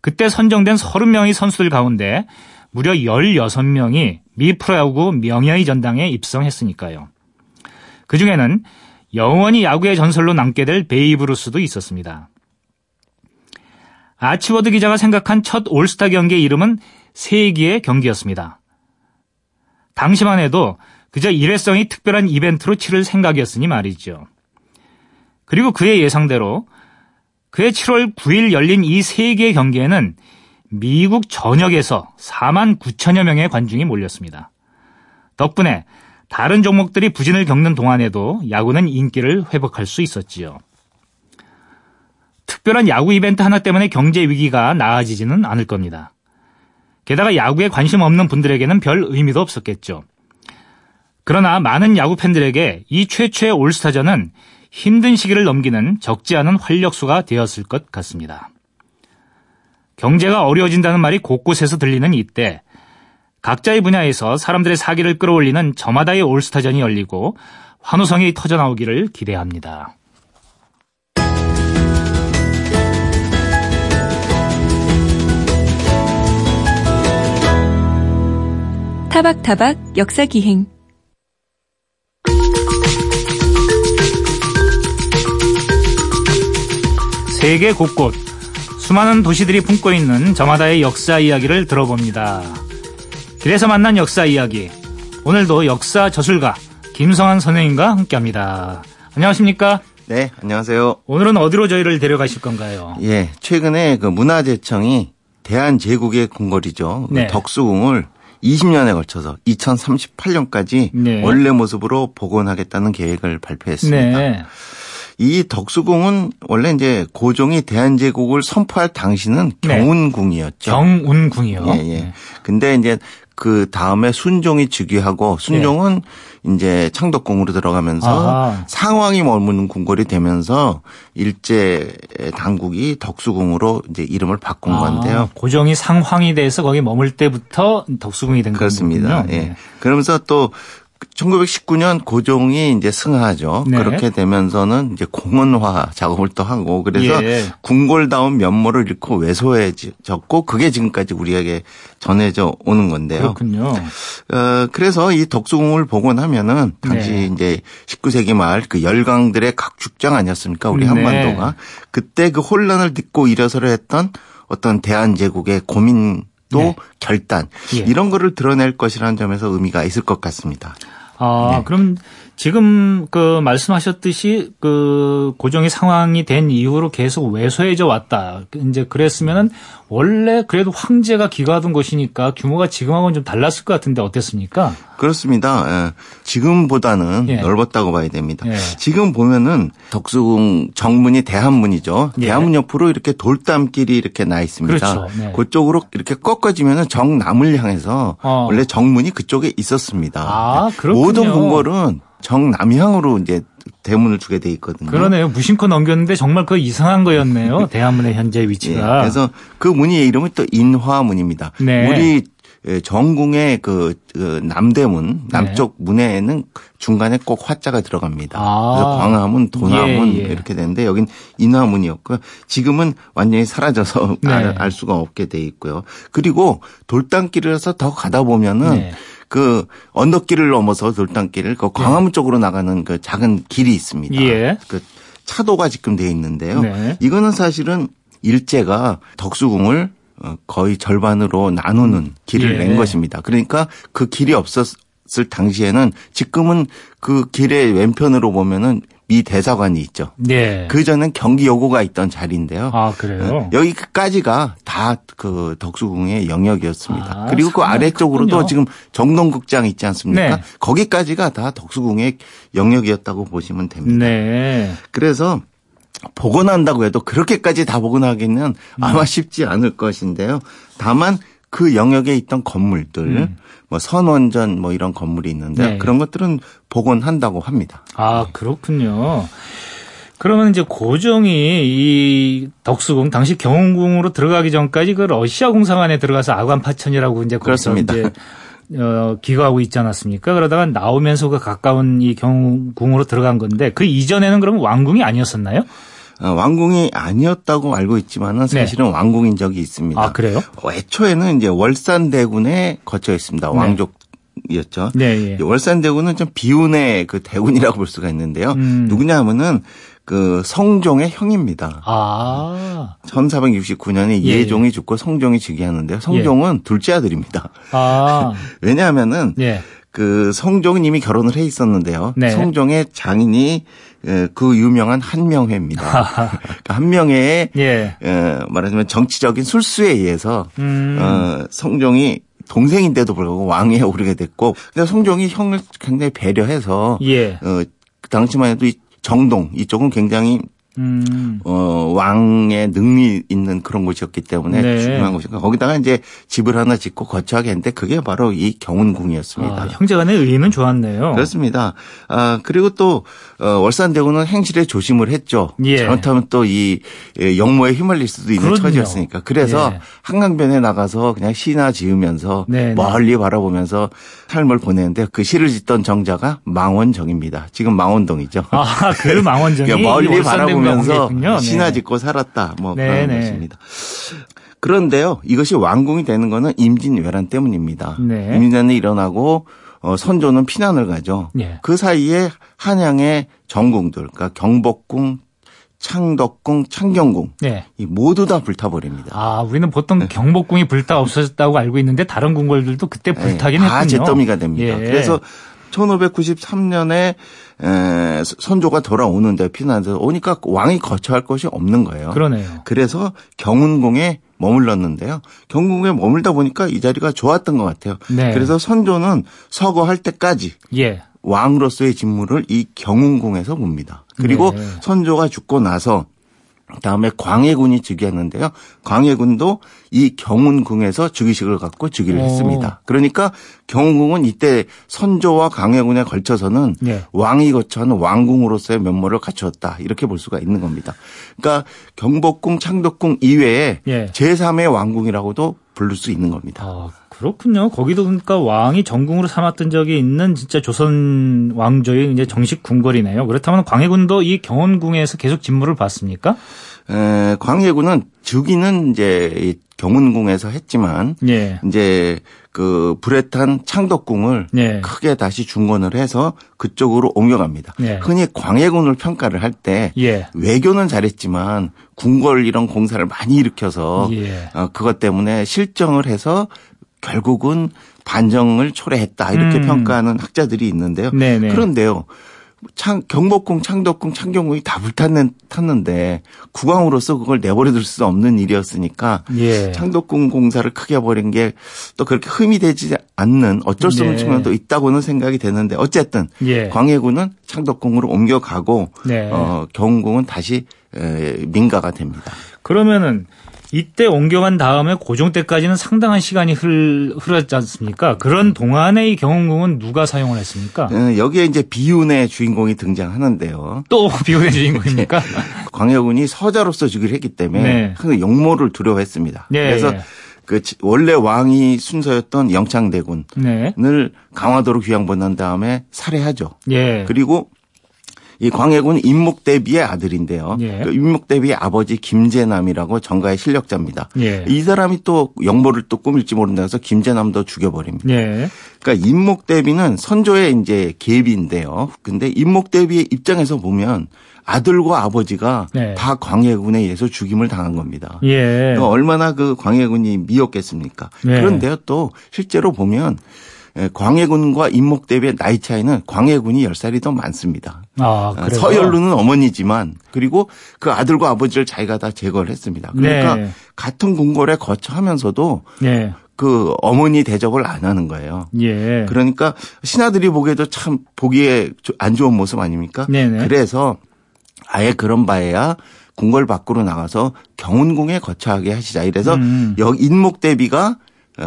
그때 선정된 30명의 선수들 가운데 무려 16명이 미 프로야구 명예의 전당에 입성했으니까요. 그 중에는 영원히 야구의 전설로 남게 될 베이브 루스도 있었습니다. 아치워드 기자가 생각한 첫 올스타 경기의 이름은 세기의 경기였습니다. 당시만 해도 그저 일회성이 특별한 이벤트로 치를 생각이었으니 말이죠. 그리고 그의 예상대로 그의 7월 9일 열린 이 세계의 경기에는 미국 전역에서 4만 9천여 명의 관중이 몰렸습니다. 덕분에 다른 종목들이 부진을 겪는 동안에도 야구는 인기를 회복할 수 있었지요. 특별한 야구 이벤트 하나 때문에 경제 위기가 나아지지는 않을 겁니다. 게다가 야구에 관심 없는 분들에게는 별 의미도 없었겠죠. 그러나 많은 야구 팬들에게 이 최초의 올스타전은 힘든 시기를 넘기는 적지 않은 활력소가 되었을 것 같습니다. 경제가 어려워진다는 말이 곳곳에서 들리는 이때 각자의 분야에서 사람들의 사기를 끌어올리는 저마다의 올스타전이 열리고 환호성이 터져나오기를 기대합니다. 타박타박 역사기행 세계 곳곳 수많은 도시들이 품고 있는 저마다의 역사 이야기를 들어봅니다. 길에서 만난 역사 이야기. 오늘도 역사 저술가 김성환 선생님과 함께합니다. 안녕하십니까? 네, 안녕하세요. 오늘은 어디로 저희를 데려가실 건가요? 예, 최근에 그 문화재청이 대한제국의 궁궐이죠. 그 네. 덕수궁을 20년에 걸쳐서 2038년까지 네. 원래 모습으로 복원하겠다는 계획을 발표했습니다. 네. 이 덕수궁은 원래 이제 고종이 대한제국을 선포할 당시는 네. 경운궁이었죠. 경운궁이요. 예, 예. 근데 이제 그 다음에 순종이 즉위하고 순종은 이제 창덕궁으로 들어가면서 네. 아하. 상황이 머무는 궁궐이 되면서 일제 당국이 덕수궁으로 이제 이름을 바꾼 건데요. 아, 고종이 상황이 돼서 거기 머물 때부터 덕수궁이 된 그렇습니다. 거군요. 예. 그러면서 또 1919년 고종이 이제 승하죠. 네. 그렇게 되면서는 이제 공원화 작업을 또 하고 그래서 예. 궁궐다운 면모를 잃고 왜소해졌고 그게 지금까지 우리에게 전해져 오는 건데요. 그렇군요. 어, 그래서 이 덕수궁을 복원 하면은 당시 네. 이제 19세기 말 그 열강들의 각축장 아니었습니까? 우리 네. 한반도가. 그때 그 혼란을 딛고 일어서려 했던 어떤 대한제국의 고민 도 네. 결단 예. 이런 거를 드러낼 것이라는 점에서 의미가 있을 것 같습니다. 아, 네. 그럼 지금 그 말씀하셨듯이 그 고종의 상황이 된 이후로 계속 왜소해져 왔다. 이제 그랬으면은 원래 그래도 황제가 기가하던 곳이니까 규모가 지금하고는 좀 달랐을 것 같은데 어땠습니까? 그렇습니다. 예. 지금보다는 예. 넓었다고 봐야 됩니다. 예. 지금 보면은 덕수궁 정문이 대한문이죠. 예. 대한문 옆으로 이렇게 돌담길이 이렇게 나 있습니다. 그렇죠. 네. 그쪽으로 이렇게 꺾어지면은 정남을 향해서 어. 원래 정문이 그쪽에 있었습니다. 아, 그렇군요. 모든 궁궐은 정남향으로 이제 대문을 주게 돼 있거든요. 그러네요. 무심코 넘겼는데 정말 그 이상한 거였네요. <laughs> 대한문의 현재 예. 위치가. 그래서 그 문의 이름이 또 인화문입니다. 네. 우리 예, 정궁의 그, 그 남대문 남쪽 문에는 중간에 꼭 화자가 들어갑니다. 네. 아. 그래서 광화문, 도남문 예, 예. 이렇게 되는데 여긴 인화문이었고요. 지금은 완전히 사라져서 네. 알, 알 수가 없게 돼 있고요. 그리고 돌담길에서 더 가다 보면은 네. 그 언덕길을 넘어서 돌담길을 그 광화문 쪽으로 나가는 그 작은 길이 있습니다. 예. 그 차도가 지금 돼 있는데요. 네. 이거는 사실은 일제가 덕수궁을 어, 거의 절반으로 나누는 길을 예. 낸 것입니다. 그러니까 그 길이 없었 을 당시에는 지금은 그 길의 왼편으로 보면은 미 대사관이 있죠. 네. 그 전엔 경기 요구가 있던 자리인데요. 아, 그래요? 여기까지가 다 그 덕수궁의 영역이었습니다. 아, 그리고 그 아래쪽으로도 컸군요. 지금 정동극장 있지 않습니까? 네. 거기까지가 다 덕수궁의 영역이었다고 보시면 됩니다. 네. 그래서 복원한다고 해도 그렇게까지 다 복원하기는 음. 아마 쉽지 않을 것인데요. 다만 그 영역에 있던 건물들, 뭐 선원전 뭐 이런 건물이 있는데 음. 네. 그런 것들은 복원한다고 합니다. 아, 그렇군요. 그러면 이제 고종이 이 덕수궁 당시 경운궁으로 들어가기 전까지 그 러시아 공상 안에 들어가서 아관파천이라고 이제 거기서 그렇습니다. 이제 어, 기거하고 있지 않았습니까? 그러다가 나오면서 그 가까운 이 경운궁으로 들어간 건데 그 이전에는 그럼 왕궁이 아니었었나요? 어, 왕궁이 아니었다고 알고 있지만은 사실은 왕궁인 적이 있습니다. 네. 아, 그래요? 어, 애초에는 이제 월산대군에 거쳐 있습니다. 네. 왕족 이었죠. 네, 예. 월산대군은 좀 비운의 그 대군이라고 볼 수가 있는데요. 음. 누구냐 하면은 그 성종의 형입니다. 아, 1469년에 예, 예종이 죽고 성종이 즉위하는데요. 성종은 둘째 아들입니다. 아, <laughs> 왜냐하면은 예. 그 성종은 이미 결혼을 해 있었는데요. 네. 성종의 장인이 에, 그 유명한 한명회입니다. 그러니까 한명회의 예. 에, 말하자면 정치적인 술수에 의해서 음. 어, 성종이 동생인데도 불구하고 왕위에 오르게 됐고, 근데 성종이 형을 굉장히 배려해서 예. 어, 그 당시만 해도 이 정동 이쪽은 굉장히 음. 어, 왕의 능리 있는 그런 곳이었기 때문에 네. 중요한 곳이니까 거기다가 이제 집을 하나 짓고 거처하게 했는데 그게 바로 이 경운궁이었습니다. 아, 형제간의 의의는 좋았네요. 그렇습니다. 아, 그리고 또, 어, 월산대군은 행실에 조심을 했죠. 예. 잘못하면 또 이 영모에 휘말릴 수도 있는 그럼요. 처지였으니까. 그래서 예. 한강변에 나가서 그냥 시나 지으면서 네, 네. 멀리 바라보면서 삶을 보내는데 그 시를 짓던 정자가 망원정입니다. 지금 망원동이죠. 아, 그 망원정이 그러니까 <laughs> 멀리 바라보면 서 관계있군요. 네. 시나 짓고 살았다. 뭐 네, 그런 네. 것입니다. 그런데요, 이것이 왕궁이 되는 거는 임진왜란 때문입니다. 네. 임진왜란이 일어나고 어, 선조는 피난을 가죠. 예. 그 사이에 한양의 전궁들, 그러니까 경복궁, 창덕궁, 창경궁 네. 이 모두 다 불타버립니다. 아, 우리는 보통 네. 경복궁이 불타 없어졌다고 알고 있는데 다른 궁궐들도 그때 불타긴 네, 했군요. 다 잿더미가 됩니다. 예. 그래서 1593년에 에, 선조가 돌아오는데 피난해서 오니까 왕이 거처할 곳이 없는 거예요. 그러네요. 그래서 경운궁에 머물렀는데요. 경운궁에 머물다 보니까 이 자리가 좋았던 것 같아요. 네. 그래서 선조는 서거할 때까지 예. 왕으로서의 직무를 이 경운궁에서 봅니다. 그리고 네. 선조가 죽고 나서 다음에 광해군이 즉위했는데요. 광해군도 이 경운궁에서 즉위식을 갖고 즉위를 오. 했습니다. 그러니까 경운궁은 이때 선조와 광해군에 걸쳐서는 네. 왕이 거처하는 왕궁으로서의 면모를 갖추었다. 이렇게 볼 수가 있는 겁니다. 그러니까 경복궁, 창덕궁 이외에 예. 제3의 왕궁이라고도 부를 수 있는 겁니다. 아, 그렇군요. 거기도 그러니까 왕이 전궁으로 삼았던 적이 있는 진짜 조선 왕조의 이제 정식 궁궐이네요. 그렇다면 광해군도 이 경원궁에서 계속 직무를 봤습니까? 에, 광해군은 즉위는 이제 이 경운궁에서 했지만 예. 이제 그 불에 탄 창덕궁을 예. 크게 다시 중건을 해서 그쪽으로 옮겨갑니다. 예. 흔히 광해군을 평가를 할때 예. 외교는 잘했지만 궁궐 이런 공사를 많이 일으켜서 예. 어, 그것 때문에 실정을 해서 결국은 반정을 초래했다 이렇게 음. 평가하는 학자들이 있는데요. 네네. 그런데요. 창, 경복궁, 창덕궁, 창경궁이 다 불탔는데 국왕으로서 그걸 내버려둘 수 없는 일이었으니까 예. 창덕궁 공사를 크게 벌인 게또 그렇게 흠이 되지 않는 어쩔 수 없는 네. 측면도 있다고는 생각이 되는데 어쨌든 예. 광해군은 창덕궁으로 옮겨가고 네. 어, 경궁은 다시 에, 민가가 됩니다. 그러면은 이때 옮겨간 다음에 고종 때까지는 상당한 시간이 흘, 흘렀지 않습니까? 그런 동안에 이 경운궁은 누가 사용을 했습니까? 어, 여기에 이제 비운의 주인공이 등장하는데요. 또 <laughs> 비운의 주인공입니까? 광해군이 서자로서 즉위를 했기 때문에 네. 항상 용모를 두려워했습니다. 네. 그래서 그 지- 원래 왕이 순서였던 영창대군을 네. 강화도로 귀양 보낸 다음에 살해하죠. 예. 그리고 이 광해군 임목대비의 아들인데요. 예. 그 임목대비의 아버지 김재남이라고 정가의 실력자입니다. 예. 이 사람이 또 영모를 또 꾸밀지 모른다 해서 김재남도 죽여버립니다. 예. 그러니까 임목대비는 선조의 이제 계비인데요. 근데 임목대비의 입장에서 보면 아들과 아버지가 네. 다 광해군에 의해서 죽임을 당한 겁니다. 예. 그러니까 얼마나 그 광해군이 미웠겠습니까? 네. 그런데요 또 실제로 보면 예, 광해군과 임목 대비의 나이 차이는 광해군이 10살이 더 많습니다. 아, 그래요? 서열루는 어머니지만 그리고 그 아들과 아버지를 자기가 다 제거를 했습니다. 그러니까 네. 같은 궁궐에 거처하면서도 예. 그 어머니 대접을 안 하는 거예요. 예. 그러니까 신하들이 보기에도 참 보기에 안 좋은 모습 아닙니까? 네네. 그래서 아예 그런 바에야 궁궐 밖으로 나가서 경운궁에 거처하게 하시자. 이래서 음. 여 인목 대비가 어,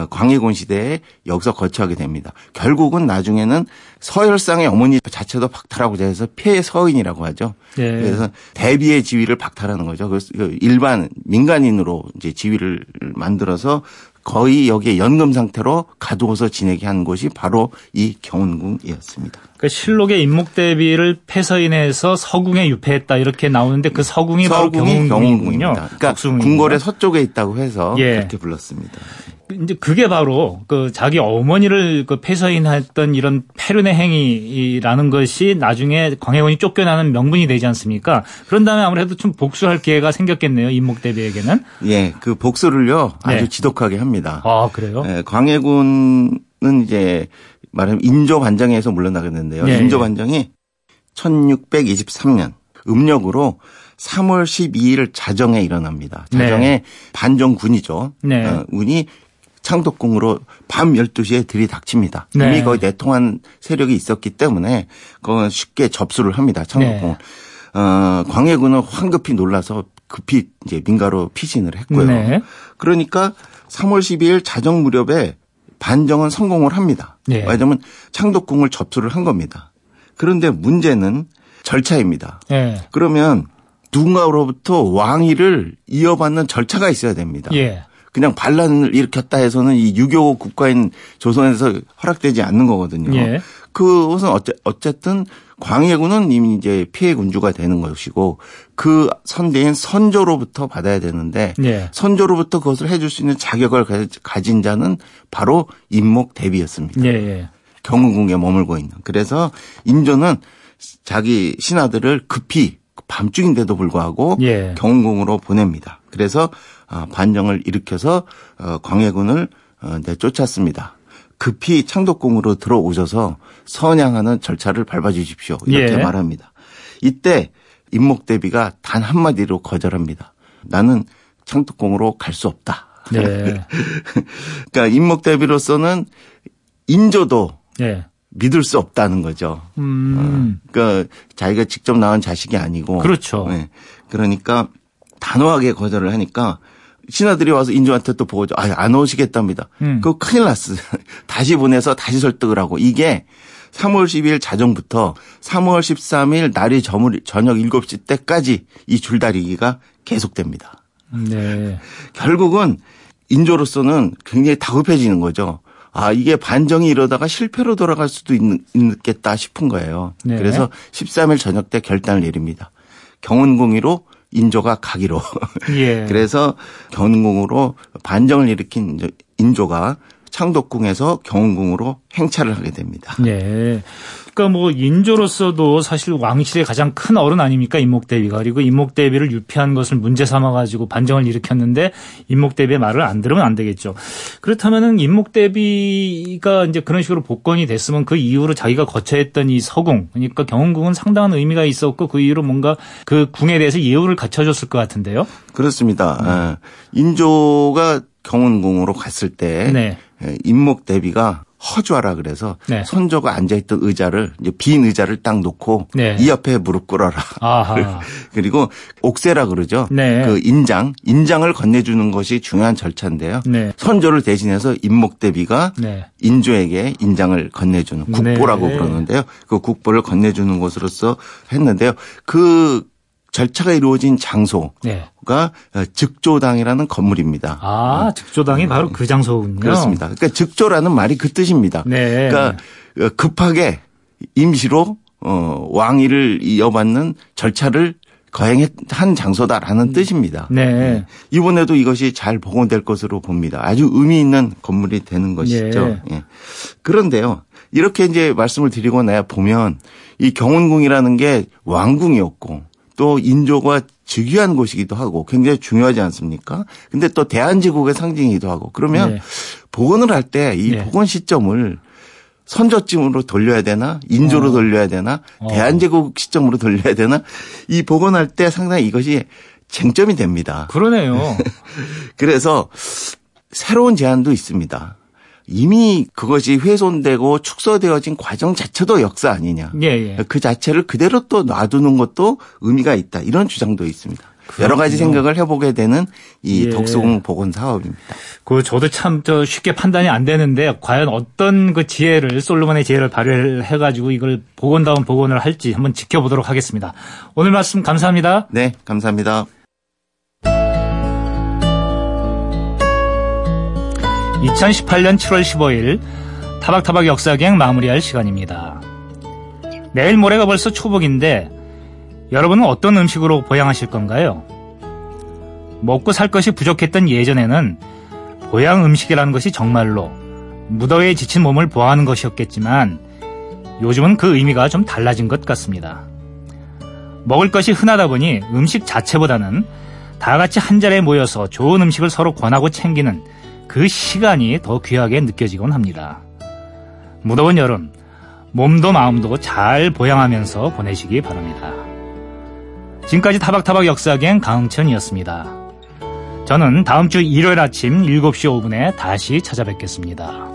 광해군 시대에 여기서 거처하게 됩니다. 결국은 나중에는 서열상의 어머니 자체도 박탈하고자 해서 폐의 서인이라고 하죠. 예. 그래서 대비의 지위를 박탈하는 거죠. 그래서 그 일반 민간인으로 이제 지위를 만들어서 거의 여기에 연금 상태로 가두어서 지내게 한 곳이 바로 이 경운궁이었습니다. 그 실록의 임목 대비를 패서인해서 서궁에 유폐했다 이렇게 나오는데 그 서궁이, 바로 서궁이 경운궁이군요. 경운궁입니다. 그러니까. 궁궐의 서쪽에 있다고 해서 예. 그렇게 불렀습니다. 이제 그게 바로 그 자기 어머니를 그 폐서인했던 이런 패륜의 행위라는 것이 나중에 광해군이 쫓겨나는 명분이 되지 않습니까? 그런 다음에 아무래도 좀 복수할 기회가 생겼겠네요. 임목 대비에게는. 예, 그 복수를요 아주 네. 지독하게 합니다. 아 그래요? 예, 광해군은 이제 말하면 인조 반정에서 물러나겠는데요. 예, 인조 예. 반정이 1623년 음력으로 3월 12일 자정에 일어납니다. 자정에 네. 반정군이죠. 네. 어, 운이 창덕궁으로 밤 12시에 들이닥칩니다. 네. 이미 거의 내통한 세력이 있었기 때문에 그건 쉽게 접수를 합니다. 창덕궁을. 네. 어, 광해군은 황급히 놀라서 급히 이제 민가로 피신을 했고요. 네. 그러니까 3월 12일 자정 무렵에 반정은 성공을 합니다. 네. 왜냐하면 창덕궁을 접수를 한 겁니다. 그런데 문제는 절차입니다. 예. 그러면 누군가로부터 왕위를 이어받는 절차가 있어야 됩니다. 예. 그냥 반란을 일으켰다 해서는 이 유교 국가인 조선에서 허락되지 않는 거거든요. 예. 그것은 어째, 어쨌든 광해군은 이미 이제 피해 군주가 되는 것이고 그 선대인 선조로부터 받아야 되는데 예. 선조로부터 그것을 해줄 수 있는 자격을 가- 가진 자는 바로 임목 대비였습니다. 예. 예. 경운궁에 머물고 있는. 그래서 인조는 자기 신하들을 급히 밤중인데도 불구하고 예. 경운궁으로 보냅니다. 그래서 어, 반정을 일으켜서 어, 광해군을 어, 내쫓았습니다. 급히 창덕궁으로 들어오셔서 선양하는 절차를 밟아주십시오. 이렇게 예. 말합니다. 이때 임목대비가 단 한마디로 거절합니다. 나는 창덕궁으로 갈 수 없다. 네. <laughs> 그러니까 임목대비로서는 인조도 예. 믿을 수 없다는 거죠. 음. 그러니까 자기가 직접 낳은 자식이 아니고 그렇죠. 네. 그러니까 단호하게 거절을 하니까 신하들이 와서 인조한테 또 보고죠. 아, 안 오시겠답니다. 음. 그거 큰일 났어. <laughs> 다시 보내서 다시 설득을 하고 이게 3월 12일 자정부터 3월 13일 날이 저물 저녁 7시 때까지 이 줄다리기가 계속됩니다. 네. 결국은 인조로서는 굉장히 다급해지는 거죠. 아, 이게 반정이 이러다가 실패로 돌아갈 수도 있, 있겠다 싶은 거예요. 네. 그래서 13일 저녁 때 결단을 내립니다. 경운궁이로 인조가 가기로. 예. <laughs> 그래서 경운궁으로 반정을 일으킨 인조가 창덕궁에서 경운궁으로 행차를 하게 됩니다. 예. 그러니까 뭐 인조로서도 사실 왕실의 가장 큰 어른 아닙니까 임목대비가 그리고 임목대비를 유폐한 것을 문제 삼아 가지고 반정을 일으켰는데 임목대비의 말을 안 들으면 안 되겠죠. 그렇다면은 임목대비가 이제 그런 식으로 복권이 됐으면 그 이후로 자기가 거쳐했던 이 서궁 그러니까 경운궁은 상당한 의미가 있었고 그 이후로 뭔가 그 궁에 대해서 예우를 갖춰줬을 것 같은데요. 그렇습니다. 예. 인조가 경운궁으로 갔을 때 네. 예, 임목 대비가 허주하라 그래서 네. 선조가 앉아있던 의자를 이제 빈 의자를 딱 놓고 네. 이 옆에 무릎 꿇어라. <laughs> 그리고 옥세라 그러죠. 네. 그 인장, 인장을 건네주는 것이 중요한 절차인데요. 네. 선조를 대신해서 임목 대비가 네. 인조에게 인장을 건네주는 국보라고 네. 그러는데요. 그 국보를 건네주는 것으로서 했는데요. 그 절차가 이루어진 장소가 네. 즉조당이라는 건물입니다. 아, 즉조당이 바로 그 장소군요. 음. 그렇습니다. 그러니까 즉조라는 말이 그 뜻입니다. 네. 그러니까 급하게 임시로 어, 왕위를 이어받는 절차를 거행한 장소다라는 뜻입니다. 네. 이번에도 이것이 잘 복원될 것으로 봅니다. 아주 의미 있는 건물이 되는 것이죠. 예. 예. 그런데요. 이렇게 이제 말씀을 드리고 나야 보면 이 경운궁이라는 게 왕궁이었고 또 인조가 즉위한 곳이기도 하고 굉장히 중요하지 않습니까? 근데 또 대한제국의 상징이기도 하고 그러면 네. 복원을 할 때이 네. 복원 시점을 선조쯤으로 돌려야 되나 인조로 어. 돌려야 되나 어. 대한제국 시점으로 돌려야 되나 이 복원할 때 상당히 이것이 쟁점이 됩니다. 그러네요. <laughs> 그래서 새로운 제안도 있습니다. 이미 그것이 훼손되고 축소되어진 과정 자체도 역사 아니냐. 예, 예. 그 자체를 그대로 또 놔두는 것도 의미가 있다. 이런 주장도 있습니다. 여러 가지 그렇군요. 생각을 해보게 되는 이 예. 독서공 복원 사업입니다. 그 저도 참 저 쉽게 판단이 안 되는데 과연 어떤 그 지혜를 솔로몬의 지혜를 발휘를 해가지고 이걸 복원다운 복원을 할지 한번 지켜보도록 하겠습니다. 오늘 말씀 감사합니다. 네, 감사합니다. 2018년 7월 15일 타박타박 역사기행 마무리할 시간입니다. 내일 모레가 벌써 초복인데 여러분은 어떤 음식으로 보양하실 건가요? 먹고 살 것이 부족했던 예전에는 보양 음식이라는 것이 정말로 무더위에 지친 몸을 보호하는 것이었겠지만 요즘은 그 의미가 좀 달라진 것 같습니다. 먹을 것이 흔하다 보니 음식 자체보다는 다 같이 한 자리에 모여서 좋은 음식을 서로 권하고 챙기는 그 시간이 더 귀하게 느껴지곤 합니다. 무더운 여름, 몸도 마음도 잘 보양하면서 보내시기 바랍니다. 지금까지 타박타박 역사기행 강흥천이었습니다. 저는 다음 주 일요일 아침 7시 5분에 다시 찾아뵙겠습니다.